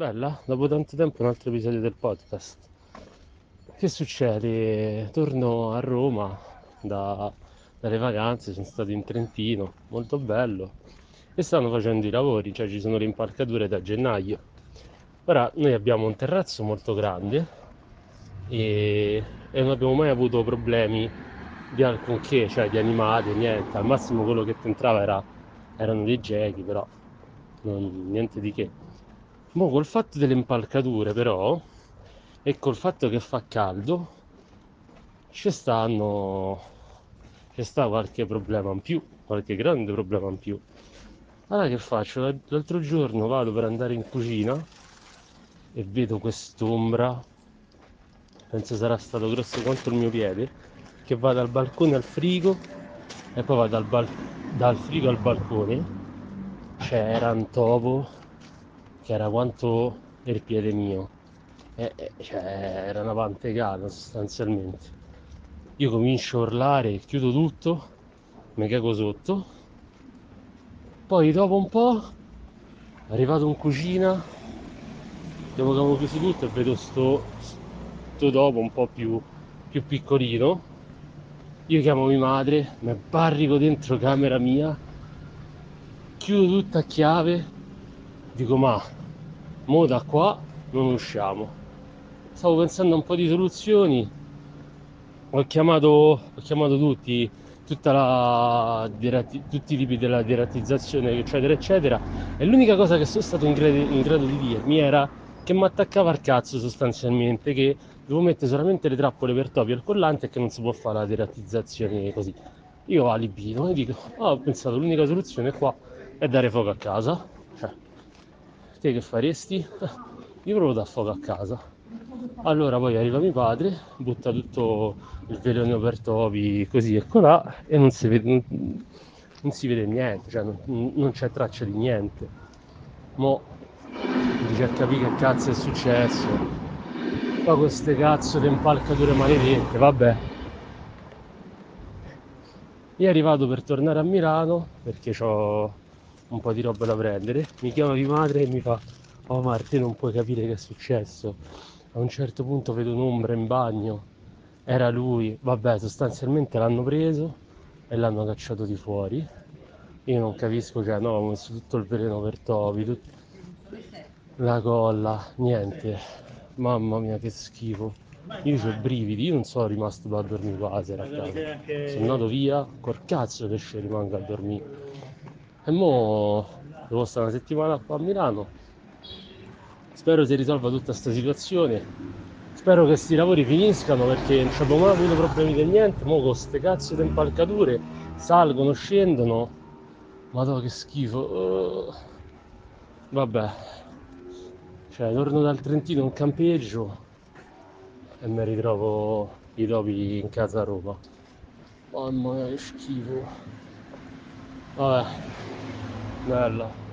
Bella, dopo tanto tempo un altro episodio del podcast. Che succede? Torno a Roma da- dalle vacanze, sono stato in Trentino, molto bello. E stanno facendo i lavori, cioè ci sono le impalcature da gennaio. Ora noi abbiamo un terrazzo molto grande e, e non abbiamo mai avuto problemi di alcunché, cioè di animali, niente. Al massimo quello che ti entrava era- erano dei gechi, però non- niente di che. Mo col fatto delle impalcature però e col fatto che fa caldo ci stanno ci sta qualche problema in più, qualche grande problema in più. Allora che faccio? L'altro giorno vado per andare in cucina e vedo quest'ombra, penso sarà stato grosso quanto il mio piede, che va dal balcone al frigo e poi va dal, bal- dal frigo al balcone. C'era un topo che era quanto il piede mio. E, e- cioè, era una pantegana sostanzialmente. Io comincio a urlare, chiudo tutto, mi cago sotto. Poi dopo un po', arrivato in cucina, dopo che avevo chiuso tutto e vedo sto, sto topo un po' più, più piccolino. Io chiamo mia madre, mi barrico dentro camera mia, chiudo tutto a chiave, dico ma, mo da qua non usciamo. Stavo pensando a un po' di soluzioni, ho chiamato, ho chiamato tutti, la, tutti i tipi della deratizzazione, eccetera, eccetera, e l'unica cosa che sono stato in grado, in grado di dirmi era che mi attaccava al cazzo sostanzialmente, che devo mettere solamente le trappole per topi al collante e che non si può fare la deratizzazione così. Io alibino e dico, "Ah, ho pensato l'unica soluzione qua è dare fuoco a casa. Cioè, te che faresti? Io provo da fuoco a casa. Allora poi arriva mio padre, butta tutto il veleno per topi così e colà e non si vede, non, si vede niente, cioè non, non c'è traccia di niente. Mo dice a capire che cazzo è successo. Poi queste cazzo di impalcature maledette, vabbè. Io è arrivato per tornare a Milano perché ho un po' di roba da prendere. Mi chiama mia madre e mi fa: Oh Marte, non puoi capire che è successo. A un certo punto vedo un'ombra in bagno. Era lui. Vabbè, sostanzialmente l'hanno preso e l'hanno cacciato di fuori. Io non capisco, cioè, no, ho messo tutto il veleno per topi, tut- la colla, niente. Mamma mia, che schifo. Io ho brividi, io non sono rimasto da dormire qua la sera a. Sono andato via, col cazzo che ci rimango a dormire. E mo devo stare una settimana qua a Milano. Spero si risolva tutta questa situazione. Spero che questi lavori finiscano perché non ci abbiamo mai avuto problemi di niente. Mo con queste cazzo di impalcature salgono, scendono. Madonna che schifo. Uh, vabbè. Cioè, torno dal Trentino in campeggio e mi ritrovo i topi in casa a Roma. Mamma mia che schifo. Vabbè, bella.